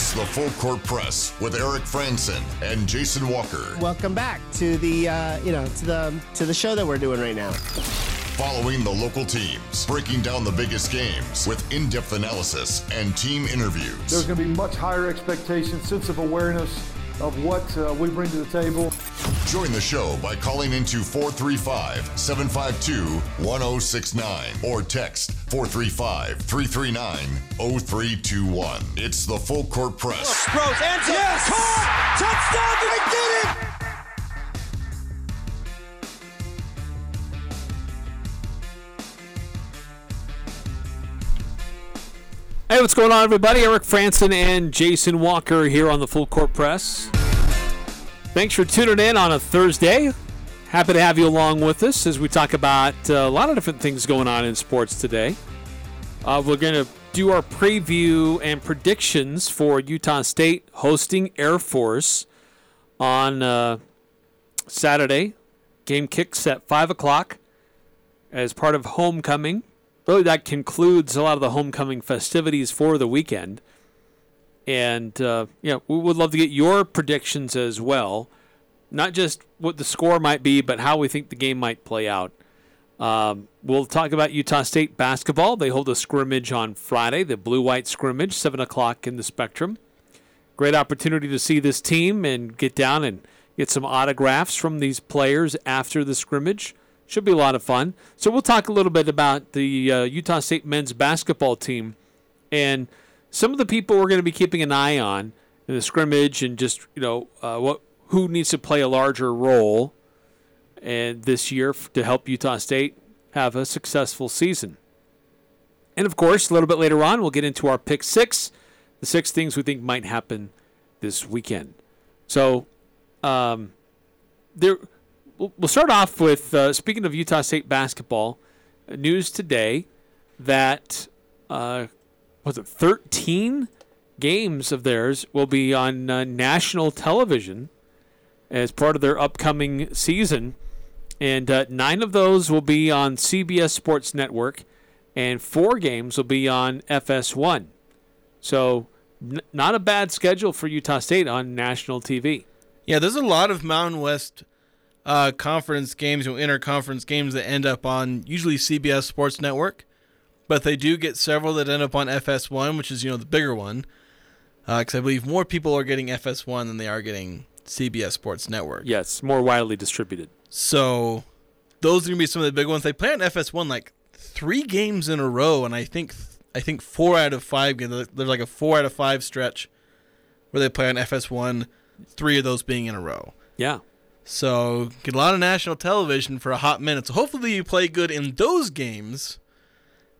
It's the Full Court Press with Eric Frandsen and Jason Walker. Welcome back to the uh, you know to the to the show that we're doing right now. Following the local teams, breaking down the biggest games with in-depth analysis and team interviews. There's going to be much higher expectations, sense of awareness of what uh, we bring to the table. Join the show by calling into 435 752 1069 or text 435 339 0321. It's the Full Court Press. Throws, ends Yes! caught, touchdown, they did it! Hey, what's going on, everybody? Eric Frandsen and Jason Walker here on the Full Court Press. Thanks for tuning in on a Thursday. Happy to have you along with us as we talk about uh, a lot of different things going on in sports today. Uh, we're going to do our preview and predictions for Utah State hosting Air Force on uh, Saturday. Game kicks at 5 o'clock as part of homecoming really that concludes a lot of the homecoming festivities for the weekend. And uh, yeah, we would love to get your predictions as well, not just what the score might be, but how we think the game might play out. Um, we'll talk about Utah State basketball. They hold a scrimmage on Friday, the blue-white scrimmage, seven o'clock in the Spectrum. Great opportunity to see this team and get down and get some autographs from these players after the scrimmage. Should be a lot of fun. So we'll talk a little bit about the uh, Utah State men's basketball team and some of the people we're going to be keeping an eye on in the scrimmage and just you know uh, what who needs to play a larger role and this year to help Utah State have a successful season. And of course, a little bit later on, we'll get into our pick six, the six things we think might happen this weekend. So, um, there we'll start off with uh, speaking of Utah State basketball news today that uh, was it 13 games of theirs will be on uh, national television as part of their upcoming season, and uh, nine of those will be on CBS Sports Network, and four games will be on FS1. So, n- not a bad schedule for Utah State on national TV. Yeah, there's a lot of Mountain West uh, conference games, you know, interconference games that end up on usually CBS Sports Network, but they do get several that end up on FS1, which is you know the bigger one, because uh, I believe more people are getting FS1 than they are getting CBS Sports Network. Yes, more widely distributed. So those are gonna be some of the big ones. They play on FS1 like three games in a row, and I think I think four out of five games. There's like a four out of five stretch where they play on FS1. Three of those being in a row. Yeah. So get a lot of national television for a hot minute. So hopefully you play good in those games.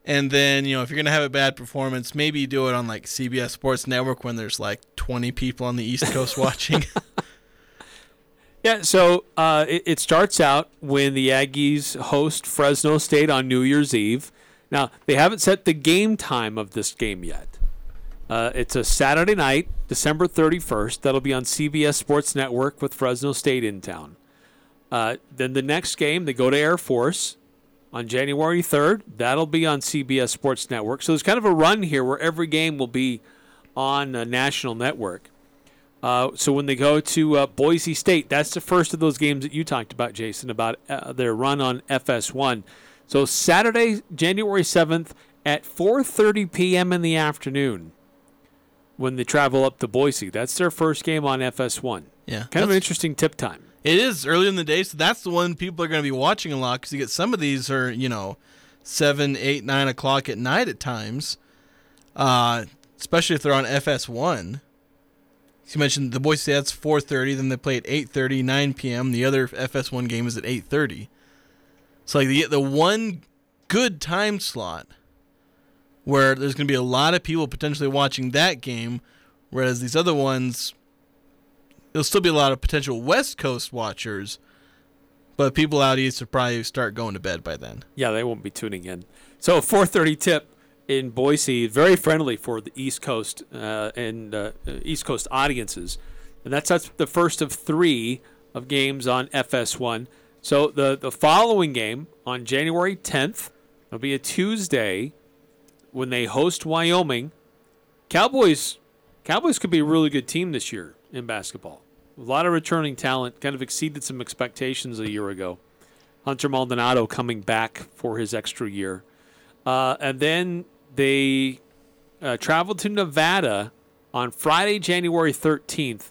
And then, you know, if you're gonna have a bad performance, maybe do it on like CBS Sports Network when there's like 20 people on the East Coast watching. yeah, so uh, it, it starts out when the Aggies host Fresno State on New Year's Eve. Now they haven't set the game time of this game yet. Uh, it's a Saturday night, December 31st. That'll be on CBS Sports Network with Fresno State in town. Uh, then the next game, they go to Air Force on January 3rd. That'll be on CBS Sports Network. So there's kind of a run here where every game will be on a national network. Uh, so when they go to uh, Boise State, that's the first of those games that you talked about, Jason, about uh, their run on FS1. So Saturday, January 7th at 4:30 p.m. in the afternoon when they travel up to Boise. That's their first game on FS1. Yeah. Kind of an interesting tip time. It is early in the day, so that's the one people are going to be watching a lot because you get some of these are, you know, 7, 8, 9 o'clock at night at times, uh, especially if they're on FS1. So you mentioned the Boise State's 4.30, then they play at 8.30, 9 p.m. The other FS1 game is at 8.30. So like the, the one good time slot – where there's going to be a lot of people potentially watching that game, whereas these other ones, there'll still be a lot of potential West Coast watchers, but people out east will probably start going to bed by then. Yeah, they won't be tuning in. So 4:30 tip in Boise, very friendly for the East Coast uh, and uh, East Coast audiences, and that's that's the first of three of games on FS1. So the the following game on January 10th, it'll be a Tuesday when they host Wyoming. Cowboys Cowboys could be a really good team this year in basketball. A lot of returning talent, kind of exceeded some expectations a year ago. Hunter Maldonado coming back for his extra year. Uh, and then they uh, traveled to Nevada on Friday, January 13th.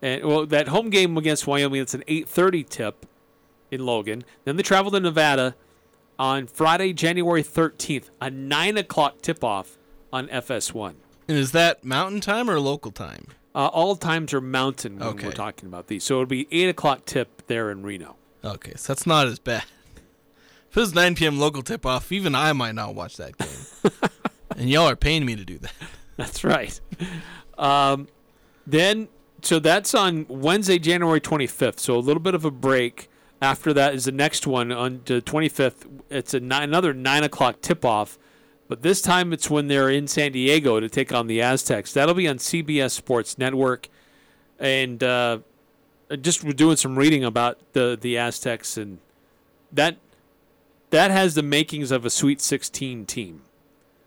And well, that home game against Wyoming, it's an 8:30 tip in Logan. Then they traveled to Nevada on Friday, January 13th, a nine o'clock tip off on FS1. And is that mountain time or local time? Uh, all times are mountain when Okay. we're talking about these, so it'll be eight o'clock tip there in Reno. Okay, so that's not as bad. If it was 9 p.m. local tip off, even I might not watch that game. and y'all are paying me to do that. That's right. Um, then, so that's on Wednesday, January 25th. So a little bit of a break. After that is the next one on the 25th. It's a another nine o'clock tip off, but this time it's when they're in San Diego to take on the Aztecs. That'll be on CBS Sports Network, and uh, just doing some reading about the the Aztecs, and that that has the makings of a Sweet 16 team.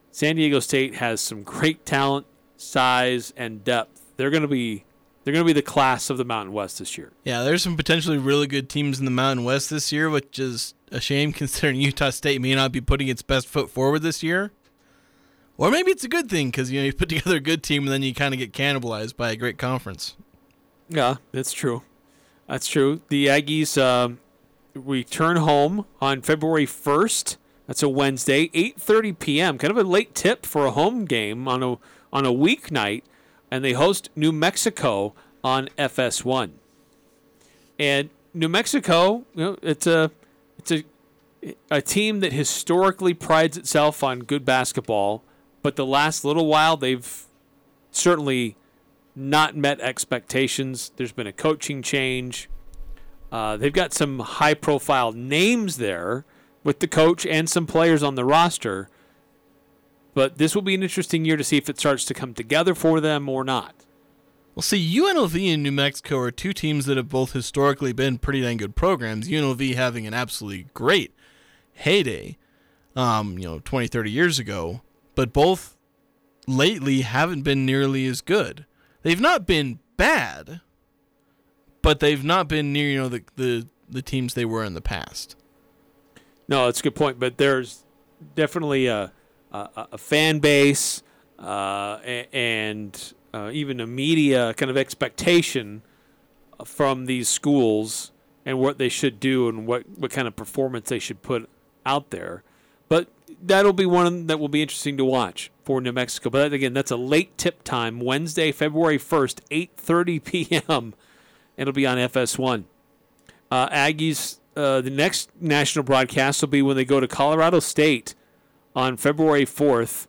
San Diego State has some great talent, size, and depth. They're going to be they're going to be the class of the Mountain West this year. Yeah, there's some potentially really good teams in the Mountain West this year, which is a shame considering Utah State may not be putting its best foot forward this year. Or maybe it's a good thing because you know you put together a good team and then you kind of get cannibalized by a great conference. Yeah, that's true. That's true. The Aggies um, return home on February 1st. That's a Wednesday, 8:30 p.m. Kind of a late tip for a home game on a on a weeknight, and they host New Mexico on FS1. And New Mexico, you know, it's a it's a a team that historically prides itself on good basketball, but the last little while they've certainly not met expectations. There's been a coaching change. Uh, they've got some high profile names there with the coach and some players on the roster. But this will be an interesting year to see if it starts to come together for them or not. Well, see, UNLV and New Mexico are two teams that have both historically been pretty dang good programs. UNLV having an absolutely great heyday, um, you know, 20, 30 years ago, but both lately haven't been nearly as good. They've not been bad, but they've not been near, you know, the, the, the teams they were in the past. No, that's a good point, but there's definitely a a, a fan base uh, and uh, even a media kind of expectation from these schools and what they should do and what, what kind of performance they should put out there. But that'll be one that will be interesting to watch for New Mexico. But again, that's a late tip time, Wednesday, February 1st, 8:30 p.m. It'll be on FS1. Uh, Aggies, uh, the next national broadcast will be when they go to Colorado State on February 4th.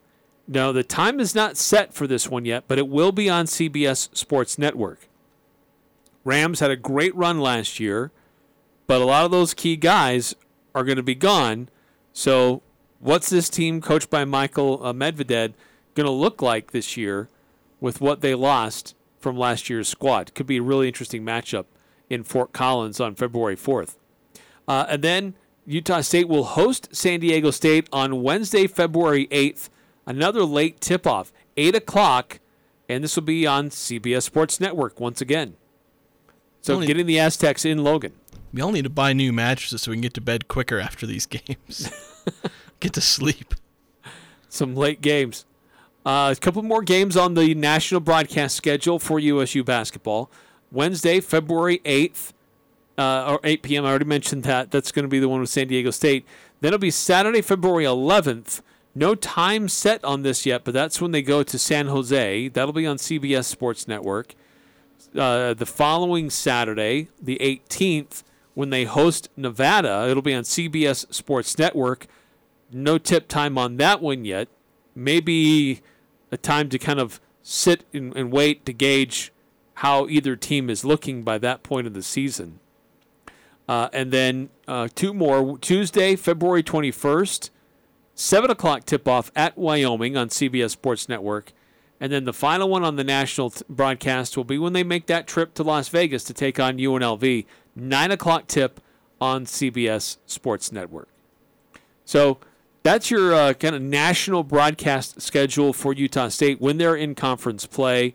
Now, the time is not set for this one yet, but it will be on CBS Sports Network. Rams had a great run last year, but a lot of those key guys are going to be gone. So, what's this team, coached by Michael uh, Medved, going to look like this year with what they lost from last year's squad? Could be a really interesting matchup in Fort Collins on February 4th. Uh, and then Utah State will host San Diego State on Wednesday, February 8th. Another late tip off, 8 o'clock, and this will be on CBS Sports Network once again. So Only- getting the Aztecs in Logan. We all need to buy new mattresses so we can get to bed quicker after these games. get to sleep. Some late games. Uh, a couple more games on the national broadcast schedule for USU basketball. Wednesday, February 8th, uh, or 8 p.m. I already mentioned that. That's going to be the one with San Diego State. Then it'll be Saturday, February 11th. No time set on this yet, but that's when they go to San Jose. That'll be on CBS Sports Network. Uh, the following Saturday, the 18th, when they host Nevada, it'll be on CBS Sports Network. No tip time on that one yet. Maybe a time to kind of sit and, and wait to gauge how either team is looking by that point of the season. Uh, and then uh, two more Tuesday, February 21st, 7 o'clock tip off at Wyoming on CBS Sports Network. And then the final one on the national t- broadcast will be when they make that trip to Las Vegas to take on UNLV. 9 o'clock tip on CBS Sports Network. So that's your uh, kind of national broadcast schedule for Utah State when they're in conference play.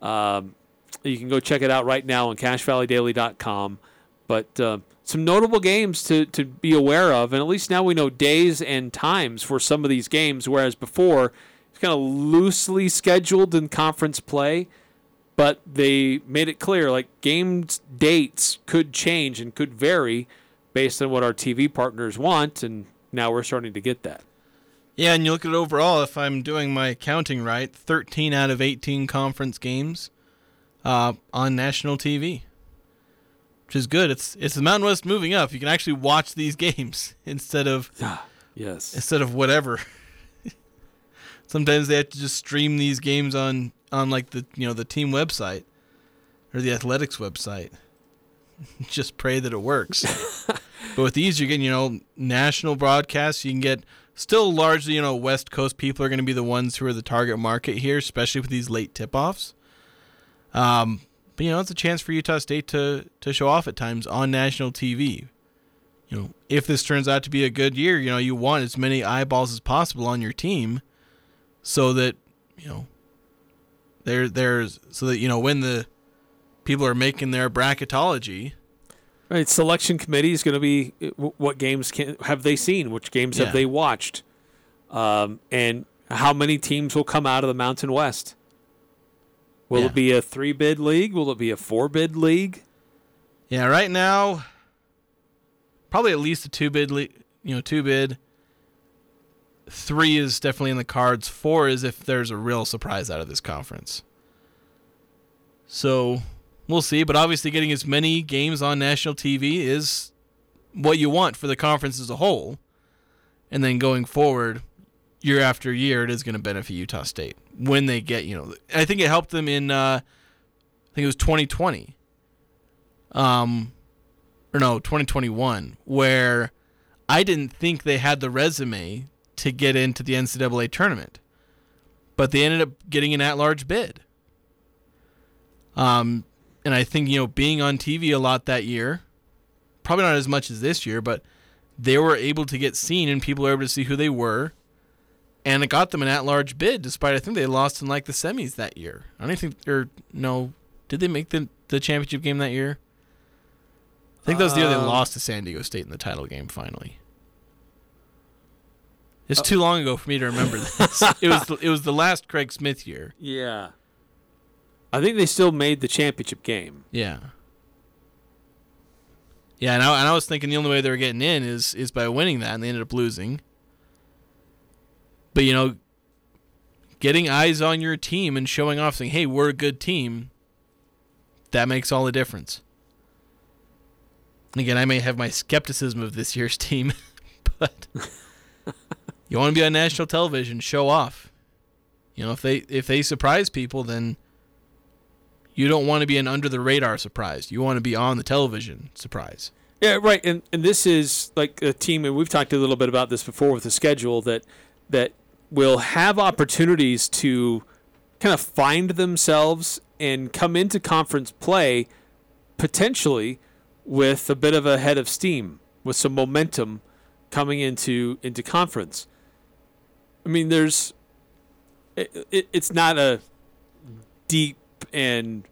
Um, you can go check it out right now on CacheValleyDaily.com. But uh, some notable games to, to be aware of, and at least now we know days and times for some of these games, whereas before it's kind of loosely scheduled in conference play, but they made it clear like game dates could change and could vary based on what our TV partners want, and now we're starting to get that. Yeah, and you look at it overall, if I'm doing my counting right, 13 out of 18 conference games uh, on national TV which is good. It's it's the Mountain West moving up. You can actually watch these games instead of yes instead of whatever. Sometimes they have to just stream these games on on like the you know the team website or the athletics website. just pray that it works. but with these, you're getting you know national broadcasts. You can get still largely you know West Coast people are going to be the ones who are the target market here, especially with these late tip offs. Um, but you know, it's a chance for Utah State to to show off at times on national TV. You know, if this turns out to be a good year, you know, you want as many eyeballs as possible on your team so that, you know, there there's so that you know when the people are making their bracketology, Right, selection committee is going to be what games can have they seen, which games Yeah. have they watched, um, and how many teams will come out of the Mountain West. Will Yeah. it be a three bid league? Will it be a four bid league? Yeah, right now, probably at least a two bid, le- you know, two bid. Three is definitely in the cards. Four is if there's a real surprise out of this conference. So we'll see. But obviously, getting as many games on national TV is what you want for the conference as a whole. And then going forward, year after year, it is going to benefit Utah State when they get, you know, I think it helped them in, uh, I think it was 2020 um or no 2021 where i didn't think they had the resume to get into the ncaa tournament but they ended up getting an at-large bid. Um and i think you know being on tv a lot that year probably not as much as this year but they were able to get seen and people were able to see who they were and it got them an at-large bid despite i think they lost in like the semis that year i don't think or no did they make the the championship game that year I think that was the year they Um, lost to San Diego State in the title game. Finally, it's too long ago for me to remember this. it was the, it was the last Craig Smith year. Yeah, I think they still made the championship game. Yeah, yeah, and I, and I was thinking the only way they were getting in is is by winning that, and they ended up losing. But you know, getting eyes on your team and showing off, saying, "Hey, we're a good team," that makes all the difference. Again, I may have my skepticism of this year's team, but you want to be on national television, show off. You know, if they if they surprise people, then you don't want to be an under the radar surprise. You want to be on the television surprise. Yeah, right. And and this is like a team, and we've talked a little bit about this before with the schedule that that will have opportunities to kind of find themselves and come into conference play potentially with a bit of a head of steam, with some momentum coming into into conference. I mean, there's it, it, it's not a deep and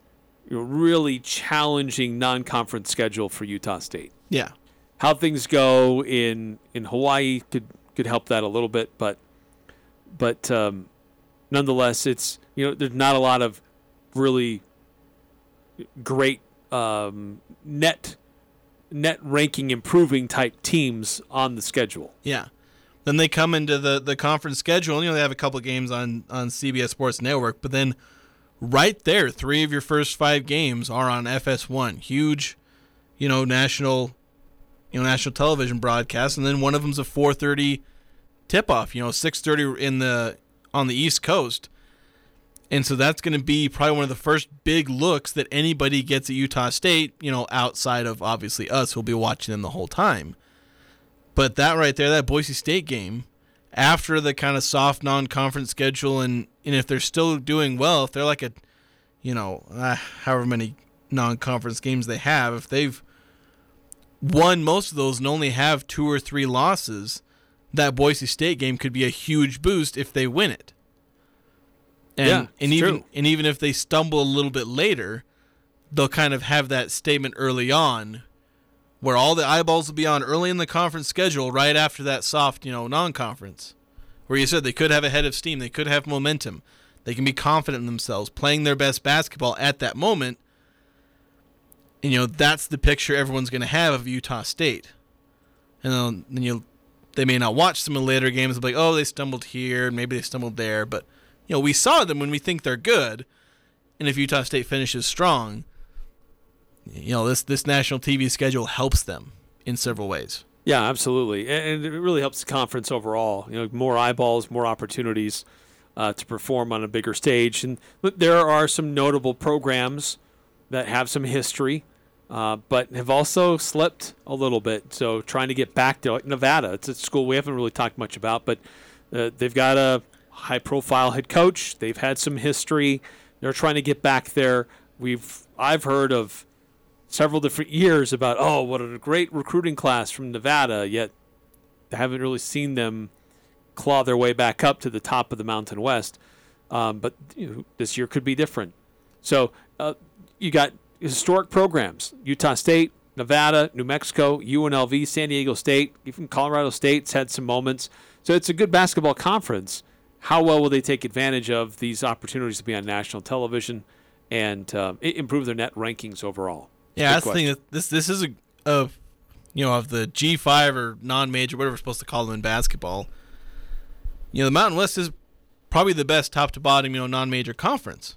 you know, really challenging non-conference schedule for Utah State. Yeah. How things go in in Hawaii could could help that a little bit, but but um, nonetheless, it's you know there's not a lot of really great um, net net ranking improving type teams on the schedule. Yeah. Then they come into the, the conference schedule. You know, they have a couple of games on, on CBS Sports Network, but then right there, three of your first five games are on FS1. Huge, you know, national, you know, national television broadcast, and then one of them's a 4:30 tip-off. You know, 6:30 in the on the East Coast, and so that's going to be probably one of the first big looks that anybody gets at Utah State. You know, outside of obviously us, who'll be watching them the whole time. But that right there, that Boise State game, after the kind of soft non-conference schedule, and and if they're still doing well, if they're like a, you know, uh, however many non-conference games they have, if they've won most of those and only have two or three losses, that Boise State game could be a huge boost if they win it. And Yeah, and even true. and even if they stumble a little bit later, they'll kind of have that statement early on where all the eyeballs will be on early in the conference schedule right after that soft, you know, non-conference. Where you said they could have a head of steam, they could have momentum. They can be confident in themselves, playing their best basketball at that moment. And, you know, that's the picture everyone's going to have of Utah State. And then, you they may not watch some of the later games and be like, oh, they stumbled here, maybe they stumbled there, but you know, we saw them when we think they're good. And if Utah State finishes strong, you know, this this national TV schedule helps them in several ways. Yeah, absolutely, and and it really helps the conference overall. You know, more eyeballs, more opportunities uh, to perform on a bigger stage, and there are some notable programs that have some history, uh, but have also slipped a little bit. So trying to get back to like Nevada, it's a school we haven't really talked much about, but uh, they've got a high-profile head coach. They've had some history. They're trying to get back there. We've I've heard of several different years about oh what a great recruiting class from Nevada yet I haven't really seen them claw their way back up to the top of the Mountain West um, but you know, this year could be different so uh, you got historic programs Utah State Nevada New Mexico UNLV San Diego State even Colorado State's had some moments so it's a good basketball conference how well will they take advantage of these opportunities to be on national television and uh, improve their net rankings overall Yeah, Good that's the thing. This this is a of you know of the G five or non major whatever we're supposed to call them in basketball. You know, the Mountain West is probably the best top to bottom you know non major conference.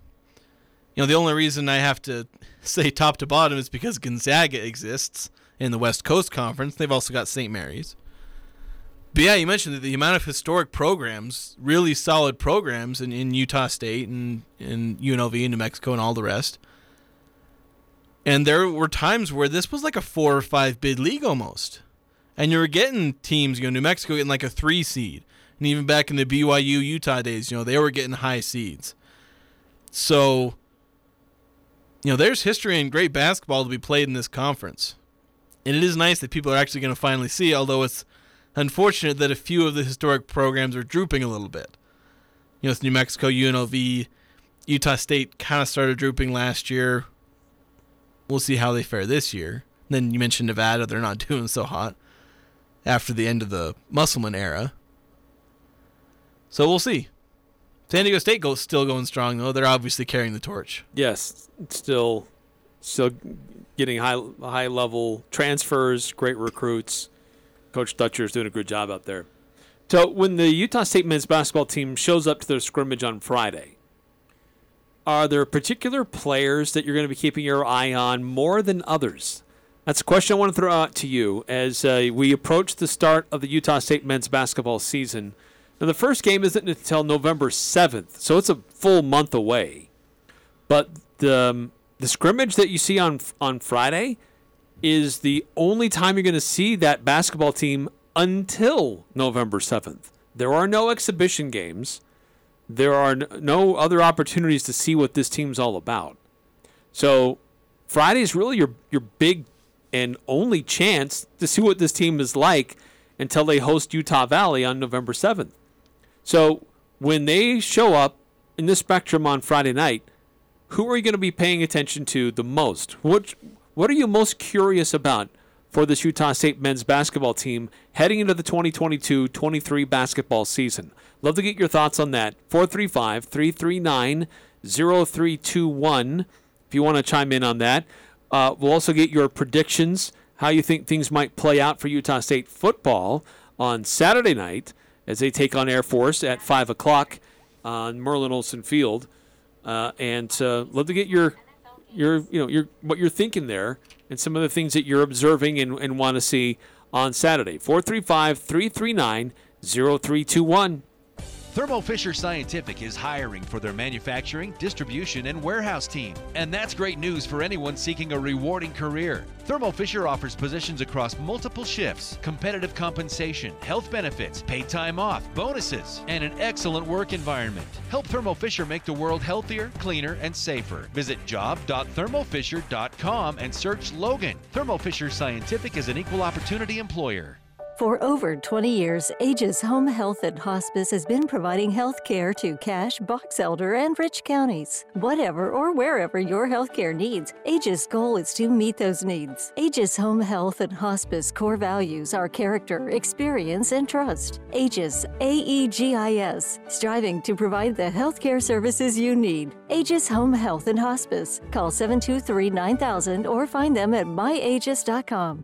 You know, the only reason I have to say top to bottom is because Gonzaga exists in the West Coast Conference. They've also got St. Mary's. But yeah, you mentioned that the amount of historic programs, really solid programs in, in Utah State and in UNLV and New Mexico and all the rest. And there were times where this was like a four or five bid league almost. And you were getting teams, you know, New Mexico getting like a three seed. And even back in the BYU Utah days, you know, they were getting high seeds. So, you know, there's history and great basketball to be played in this conference. And it is nice that people are actually going to finally see, although it's unfortunate that a few of the historic programs are drooping a little bit. You know, it's New Mexico, UNLV, Utah State kind of started drooping last year we'll see how they fare this year. Then you mentioned Nevada; they're not doing so hot after the end of the Musselman era. So we'll see. San Diego State goes still going strong though. They're obviously carrying the torch. yes, still, still getting high high level transfers, great recruits. Coach Dutcher is doing a good job out there. So when the Utah State men's basketball team shows up to their scrimmage on Friday, are there particular players that you're going to be keeping your eye on more than others? That's a question I want to throw out to you as uh, we approach the start of the Utah State men's basketball season. Now, the first game isn't until November 7th, so it's a full month away. But the um, the scrimmage that you see on on Friday is the only time you're going to see that basketball team until November 7th. There are no exhibition games. There are no other opportunities to see what this team's all about. So Friday is really your your big and only chance to see what this team is like until they host Utah Valley on November 7th. So when they show up in the spectrum on Friday night, who are you going to be paying attention to the most? What what are you most curious about for this Utah State men's basketball team heading into the 2022-23 basketball season? Love to get your thoughts on that. 435-339-0321 if you want to chime in on that. Uh, we'll also get your predictions, how you think things might play out for Utah State football on Saturday night as they take on Air Force at 5 o'clock on Merlin Olsen Field. Uh, and uh, love to get your your you know your what you're thinking there and some of the things that you're observing and, and want to see on Saturday. 435-339-0321. Thermo Fisher Scientific is hiring for their manufacturing, distribution, and warehouse team. And that's great news for anyone seeking a rewarding career. Thermo Fisher offers positions across multiple shifts, competitive compensation, health benefits, paid time off, bonuses, and an excellent work environment. Help Thermo Fisher make the world healthier, cleaner, and safer. Visit job.thermofisher.com and search Logan. Thermo Fisher Scientific is an equal opportunity employer. For over 20 years, Aegis Home Health and Hospice has been providing health care to Cache, Box Elder, and Rich counties. Whatever or wherever your health care needs, Aegis' goal is to meet those needs. Aegis Home Health and Hospice core values are character, experience, and trust. Aegis, A-E-G-I-S, striving to provide the health care services you need. Aegis Home Health and Hospice. Call 723-9000 or find them at myaegis.com.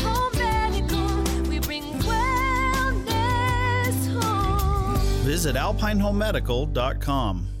Visit alpinehomemedical.com.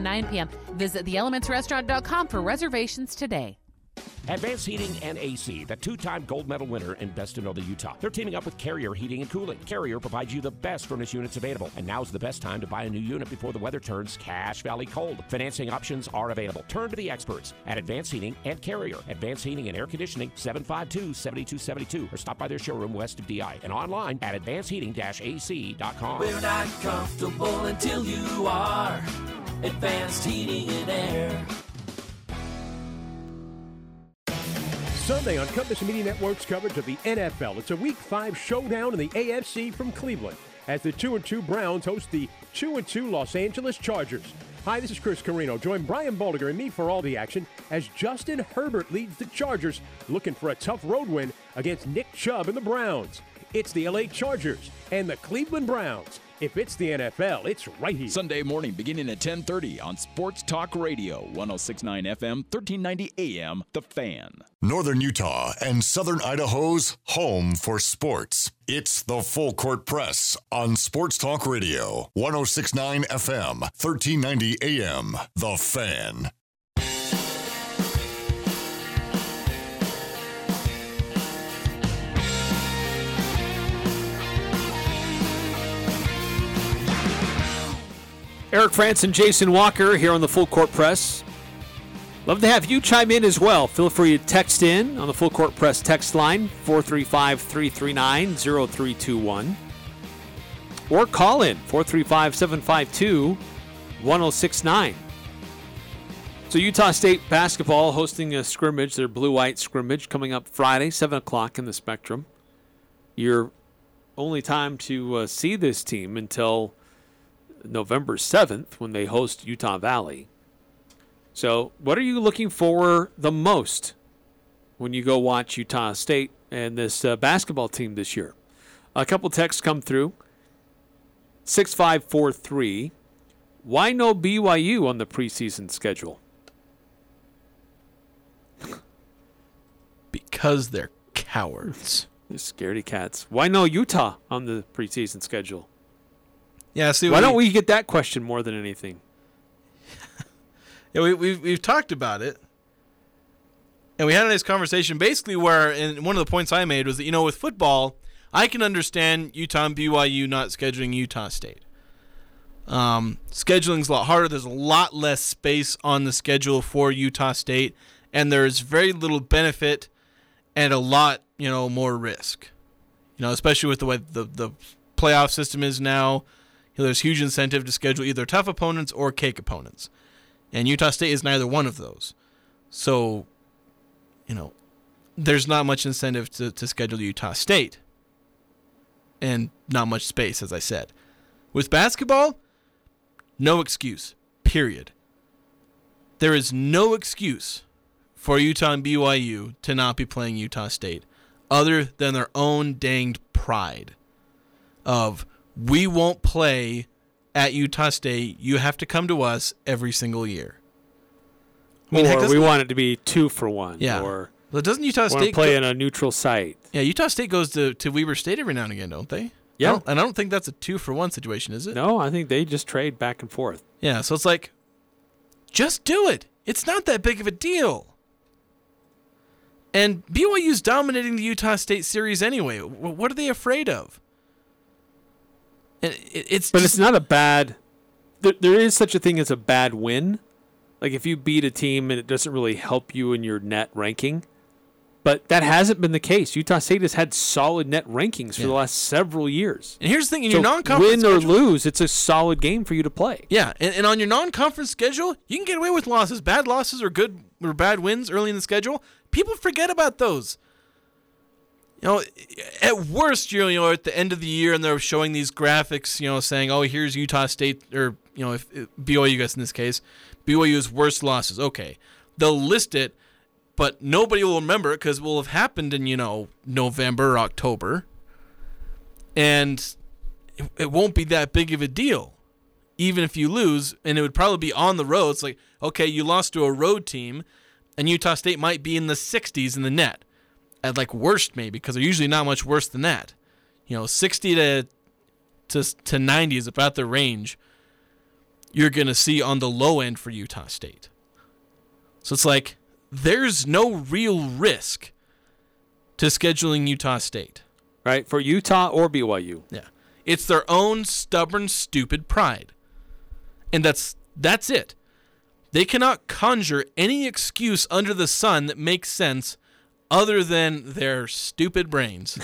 9 p.m. Visit theelementsrestaurant.com for reservations today. Advanced Heating and AC, the two time gold medal winner in Best in Northern Utah. They're teaming up with Carrier Heating and Cooling. Carrier provides you the best furnace units available, and now's the best time to buy a new unit before the weather turns Cache Valley cold. Financing options are available. Turn to the experts at Advanced Heating and Carrier. Advanced Heating and Air Conditioning, 752 7272, or stop by their showroom west of DI and online at advancedheating ac.com. We're not comfortable until you are. Advanced heating and air. Sunday on Compass Media Network's coverage of the NFL. It's a Week 5 showdown in the AFC from Cleveland as the 2 and 2 Browns host the 2 and 2 Los Angeles Chargers. Hi, this is Chris Carrino. Join Brian Baldinger and me for all the action as Justin Herbert leads the Chargers looking for a tough road win against Nick Chubb and the Browns. It's the LA Chargers and the Cleveland Browns. If it's the NFL, it's right here. Sunday morning beginning at 10:30 on Sports Talk Radio, 1069 FM, 1390 AM, The Fan. Northern Utah and Southern Idaho's home for sports. It's the Full Court Press on Sports Talk Radio, 1069 FM, 1390 AM. The Fan. Eric Frandsen and Jason Walker here on the Full Court Press. Love to have you chime in as well. Feel free to text in on the Full Court Press text line 435 339 0321 or call in 435 752 1069. So, Utah State basketball hosting a scrimmage, their blue white scrimmage, coming up Friday, 7 o'clock in the Spectrum. Your only time to uh, see this team until November 7th when they host Utah Valley. So, what are you looking for the most when you go watch Utah State and this uh, basketball team this year? A couple texts come through. 6543. Why no BYU on the preseason schedule? Because they're cowards. They're scaredy cats. Why no Utah on the preseason schedule? Yeah, see, Why we- don't we get that question more than anything? Yeah, we, we've we've talked about it, and we had a nice conversation. Basically, where and one of the points I made was that you know with football, I can understand Utah and BYU not scheduling Utah State. Um, scheduling's a lot harder. There's a lot less space on the schedule for Utah State, and there's very little benefit and a lot you know more risk. You know, especially with the way the the playoff system is now. There's huge incentive to schedule either tough opponents or cake opponents. And Utah State is neither one of those. So, you know, there's not much incentive to, to schedule Utah State. And not much space, as I said. With basketball, no excuse. Period. There is no excuse for Utah and BYU to not be playing Utah State other than their own danged pride of we won't play at Utah State. You have to come to us every single year. I mean, or doesn't- we want it to be two for one. Yeah. Or Well, doesn't Utah State play go- in a neutral site? Yeah, Utah State goes to, to Weber State every now and again, don't they? Yeah. And I don't think that's a two for one situation, is it? No, I think they just trade back and forth. Yeah, so it's like, just do it. It's not that big of a deal. And BYU's dominating the Utah State series anyway. What are they afraid of? And it- it's But just- it's not a bad. There, there is such a thing as a bad win. Like if you beat a team and it doesn't really help you in your net ranking. But that hasn't been the case. Utah State has had solid net rankings for the last several years. And here's the thing: in So your non-conference win or schedule- lose, it's a solid game for you to play. Yeah, and, and on your non-conference schedule, you can get away with losses. Bad losses or good or bad wins early in the schedule. People forget about those. You know, at worst, you know, at the end of the year, and they're showing these graphics, you know, saying, "Oh, here's Utah State," or you know, if, if BYU guys in this case, BYU's worst losses. Okay, they'll list it, but nobody will remember it because it will have happened in you know November or October, and it, it won't be that big of a deal even if you lose, and it would probably be on the road. It's like, okay, you lost to a road team, and Utah State might be in the 60s in the net. At like worst, maybe, because they're usually not much worse than that. You know, 60 to to, to 90 is about the range you're going to see on the low end for Utah State. So it's like, there's no real risk to scheduling Utah State. Right? For Utah or BYU. Yeah. It's their own stubborn, stupid pride. And that's that's it. They cannot conjure any excuse under the sun that makes sense other than their stupid brains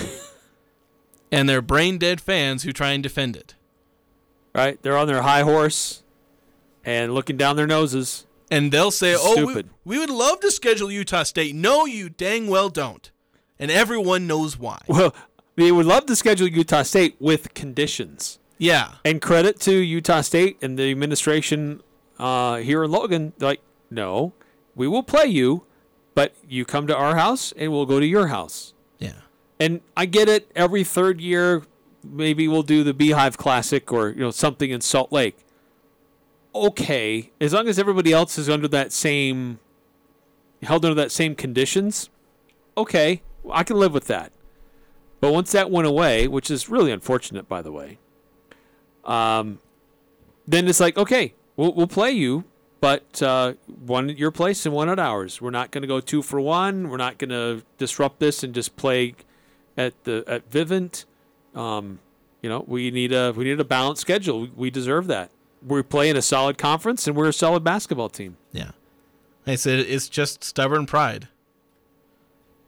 and their brain dead fans who try and defend it. Right? They're on their high horse and looking down their noses. And they'll say, "Oh, we, we would love to schedule Utah State." No, you dang well don't. And everyone knows why. Well, they would love to schedule Utah State with conditions. Yeah. And credit to Utah State and the administration uh, here in Logan. Like, no, we will play you, but you come to our house and we'll go to your house. Yeah. And I get it. Every third year, maybe we'll do the Beehive Classic or you know something in Salt Lake. Okay, as long as everybody else is under that same, held under that same conditions, okay, I can live with that. But once that went away, which is really unfortunate, by the way, um, then it's like, okay, we'll, we'll play you, but uh, one at your place and one at ours. We're not going to go two for one. We're not going to disrupt this and just play at the at Vivint. Um, you know, we need a we need a balanced schedule. We, we deserve that. We're playing a solid conference and we're a solid basketball team. Yeah. I said it's just stubborn pride.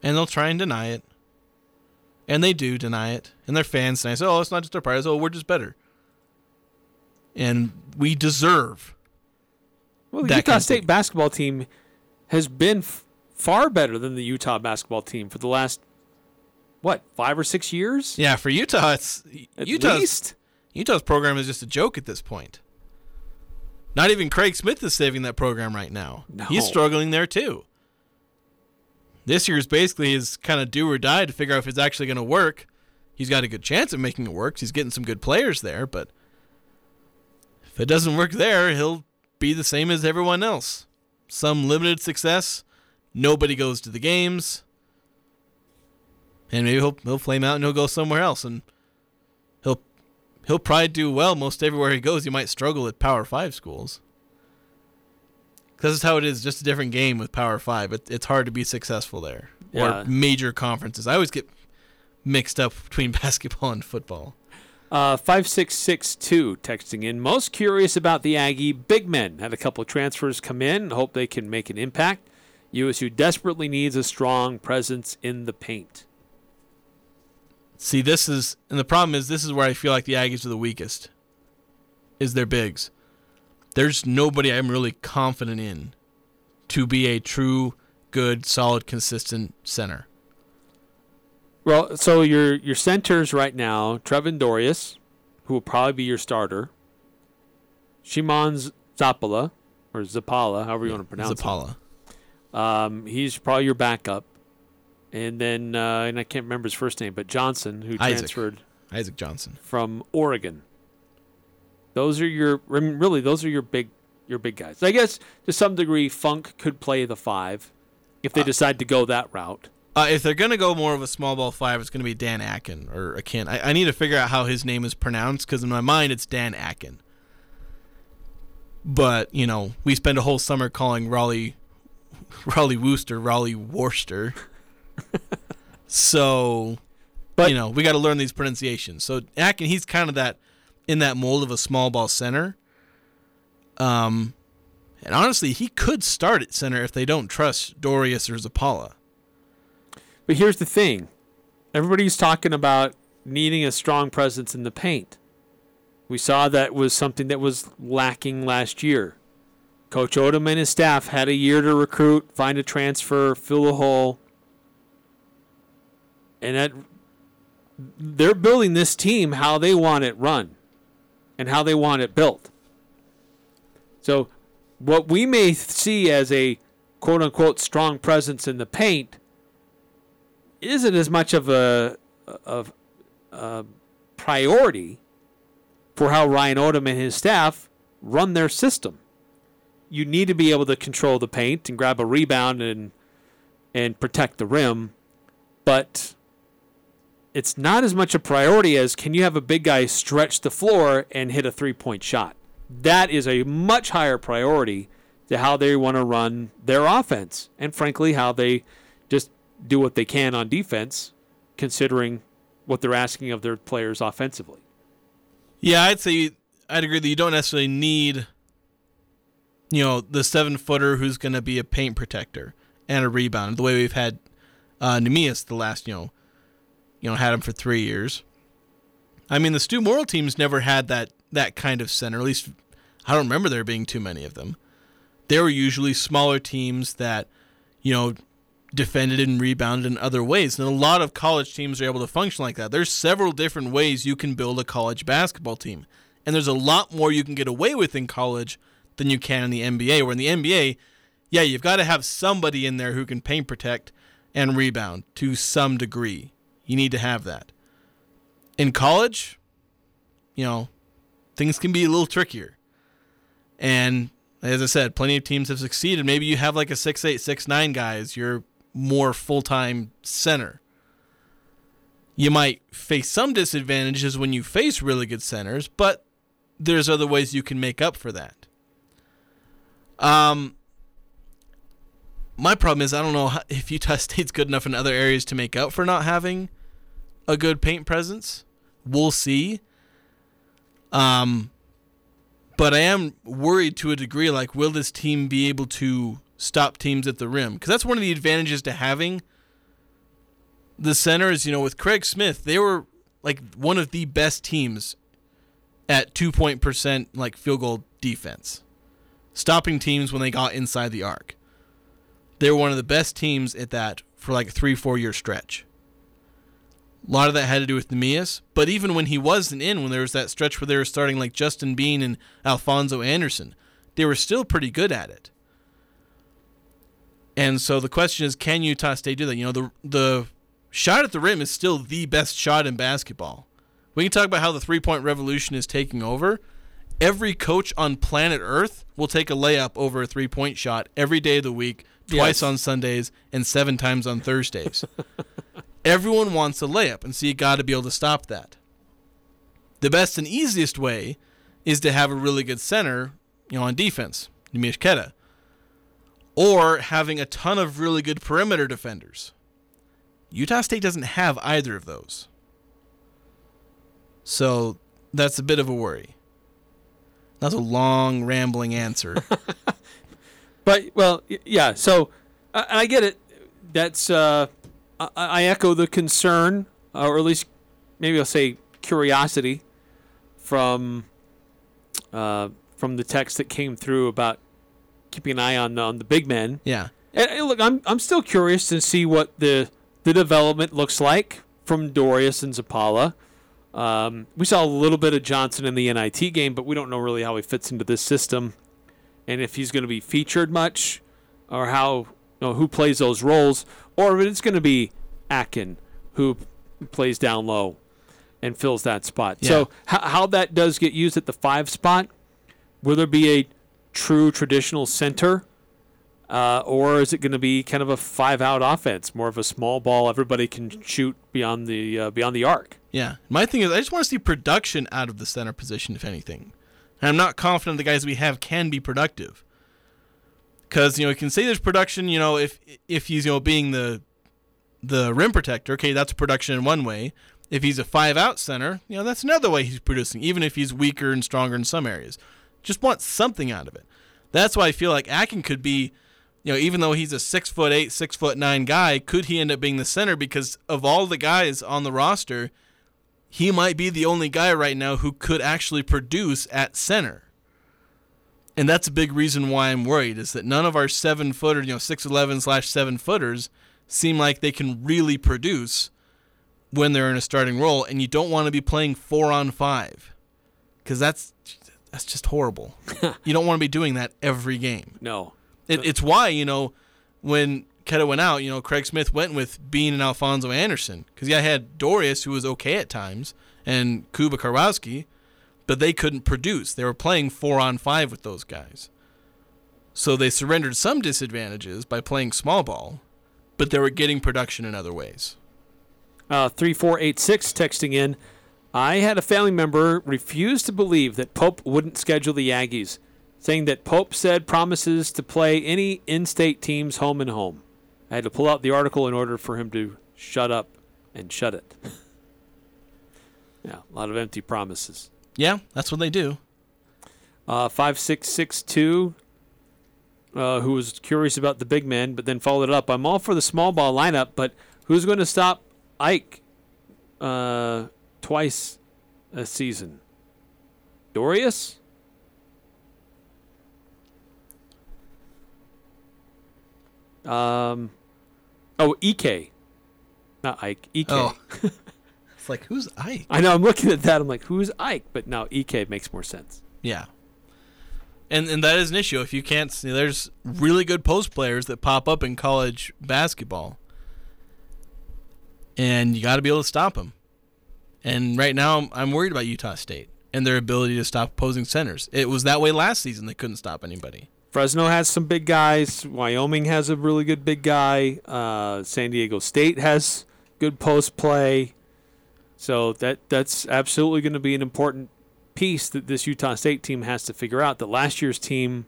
And they'll try and deny it. And they do deny it. And their fans it. Oh, it's not just our pride. Oh, we're just better. And we deserve. Well, the Utah State basketball team has been f- far better than the Utah basketball team for the last what five or six years. Yeah, for Utah, it's At Utah's, least. Utah's program is just a joke at this point. Not even Craig Smith is saving that program right now. He's struggling there too. This year's basically his kind of do or die to figure out if it's actually going to work. He's got a good chance of making it work. He's getting some good players there, but if it doesn't work there, he'll be the same as everyone else. Some limited success, nobody goes to the games, and maybe he'll he'll flame out and he'll go somewhere else, and he'll he'll probably do well most everywhere he goes. He might struggle at Power Five schools. Because that's how it is, just a different game with Power Five. It, it's hard to be successful there. Yeah. Or major conferences. I always get mixed up between basketball and football. Uh, 5662 texting in. Most curious about the Aggie big men. Had a couple transfers come in. Hope they can make an impact. USU desperately needs a strong presence in the paint. See, this is, and the problem is, this is where I feel like the Aggies are the weakest. Is their bigs. There's nobody I'm really confident in to be a true, good, solid, consistent center. Well, so your your centers right now, Trevin Dorius, who will probably be your starter. Szymon Zapala, or Zapala, however you want to pronounce Zapala. it. Um, he's probably your backup. And then, uh, and I can't remember his first name, but Johnson, who Isaac. transferred Isaac Johnson. from Oregon. Those are your, I mean, really, those are your big your big guys. I guess to some degree, Funk could play the five if they decide to go that route. Uh, if they're gonna go more of a small ball five, it's gonna be Dan Akin or Akin. I, I need to figure out how his name is pronounced because in my mind it's Dan Akin. But you know, we spend a whole summer calling Raleigh, Raleigh Wooster, Raleigh Worcester. so, but you know, we got to learn these pronunciations. So Akin, he's kind of that in that mold of a small ball center. Um, and honestly, he could start at center if they don't trust Dorius or Zapala. But here's the thing everybody's talking about needing a strong presence in the paint. We saw that was something that was lacking last year. Coach Odom and his staff had a year to recruit, find a transfer, fill a hole. And that they're building this team how they want it run and how they want it built. So, what we may see as a quote unquote strong presence in the paint isn't as much of a of a priority for how Ryan Odom and his staff run their system. You need to be able to control the paint and grab a rebound and and protect the rim, but it's not as much a priority as can you have a big guy stretch the floor and hit a three-point shot. That is a much higher priority to how they want to run their offense and frankly how they do what they can on defense considering what they're asking of their players offensively. Yeah, I'd say I'd agree that you don't necessarily need, you know, the seven footer who's going to be a paint protector and a rebound. The way we've had uh, Neemias the last, you know, you know, had him for three years. I mean, the Stew Morrill teams never had that that kind of center. At least I don't remember there being too many of them. They were usually smaller teams that, you know, defended and rebounded in other ways. And a lot of college teams are able to function like that. There's several different ways you can build a college basketball team. And there's a lot more you can get away with in college than you can in the NBA. Where in the NBA, yeah, you've got to have somebody in there who can paint protect and rebound to some degree. You need to have that. In college, you know, things can be a little trickier. And as I said, plenty of teams have succeeded. Maybe you have like a six eight, six nine guy as your more full time center. You might face some disadvantages when you face really good centers, but there's other ways you can make up for that. Um, my problem is I don't know if Utah State's good enough in other areas to make up for not having a good paint presence. We'll see. Um, but I am worried to a degree. Like, will this team be able to stop teams at the rim? Because that's one of the advantages to having the centers. You know, with Craig Smith, they were like one of the best teams at two point percent like field goal defense, stopping teams when they got inside the arc. They were one of the best teams at that for like a three four year stretch. A lot of that had to do with Neemias, but even when he wasn't in, when there was that stretch where they were starting like Justin Bean and Alphonso Anderson, they were still pretty good at it. And so the question is, can Utah State do that? You know, the the shot at the rim is still the best shot in basketball. We can talk about how the three point revolution is taking over. Every coach on planet Earth will take a layup over a three point shot every day of the week, twice Yes. on Sundays, and seven times on Thursdays. Everyone wants a layup, and so you got to be able to stop that. The best and easiest way is to have a really good center, you know, on defense, Neemias Queta, or having a ton of really good perimeter defenders. Utah State doesn't have either of those. So that's a bit of a worry. That's a long, rambling answer. But well, yeah. So I, I get it. That's uh, I, I echo the concern, uh, or at least maybe I'll say curiosity from uh, from the text that came through about keeping an eye on on the big men. Yeah. And, and look, I'm I'm still curious to see what the the development looks like from Dorius and Zapala. Um, we saw a little bit of Johnson in the NIT game, but we don't know really how he fits into this system, and if he's going to be featured much, or how you know who plays those roles, or if it's going to be Akin who plays down low and fills that spot. Yeah. So how, how that does get used at the five spot, will there be a true traditional center, uh, or is it going to be kind of a five-out offense, more of a small ball, everybody can shoot beyond the uh, beyond the arc? Yeah. My thing is, I just want to see production out of the center position, if anything. And I'm not confident the guys we have can be productive. Because you know, you can say there's production. You know, if if he's you know being the the rim protector, okay, that's production in one way. If he's a five out center, you know, that's another way he's producing. Even if he's weaker and stronger in some areas, just want something out of it. That's why I feel like Akin could be, you know, even though he's a six foot eight, six foot nine guy, could he end up being the center? Because of all the guys on the roster, he might be the only guy right now who could actually produce at center. And that's a big reason why I'm worried is that none of our seven footer, you know, six eleven slash seven footers seem like they can really produce when they're in a starting role, and you don't want to be playing four on five because that's that's just horrible. you don't want to be doing that every game. No, it, it's why you know when Queta went out, you know Craig Smith went with Bean and Alphonso Anderson because yeah, I had Dorius who was okay at times and Kuba Karwowski, but they couldn't produce. They were playing four on five with those guys. So they surrendered some disadvantages by playing small ball, but they were getting production in other ways. Uh, 3486 texting in. I had a family member refuse to believe that Pope wouldn't schedule the Aggies, saying that Pope said promises to play any in state teams home and home. I had to pull out the article in order for him to shut up and shut it. yeah, a lot of empty promises. Yeah, that's what they do. Uh, 5662, uh, who was curious about the big men, but then followed it up. I'm all for the small ball lineup, but who's going to stop Ike uh, twice a season? Dorius? Um, oh, Ek. Not Ike. Ek. Oh. It's like who's Ike? I know. I'm looking at that. I'm like, who's Ike? But now Ek makes more sense. Yeah. And and that is an issue. If you can't see, there's really good post players that pop up in college basketball, and you got to be able to stop them. And right now, I'm, worried about Utah State and their ability to stop opposing centers. It was that way last season; they couldn't stop anybody. Fresno has some big guys. Wyoming has a really good big guy. Uh, San Diego State has good post play. So that that's absolutely going to be an important piece that this Utah State team has to figure out that last year's team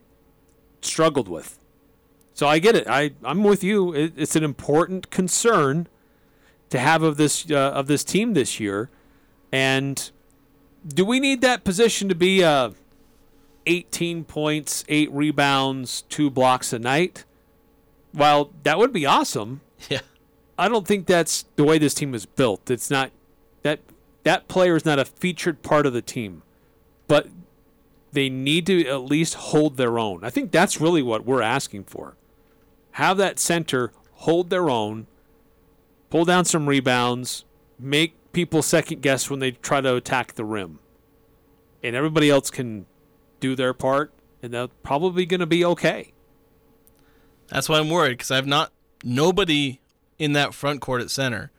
struggled with. So I get it. I I'm with you. It, it's an important concern to have of this uh, of this team this year. And do we need that position to be uh, 18 points, eight rebounds, two blocks a night? While that would be awesome, Yeah. I don't think that's the way this team is built. It's not that that player is not a featured part of the team, but they need to at least hold their own. I think that's really what we're asking for. Have that center hold their own, pull down some rebounds, make people second guess when they try to attack the rim. And everybody else can do their part, and they're probably going to be okay. That's why I'm worried because I've not nobody in that front court at center.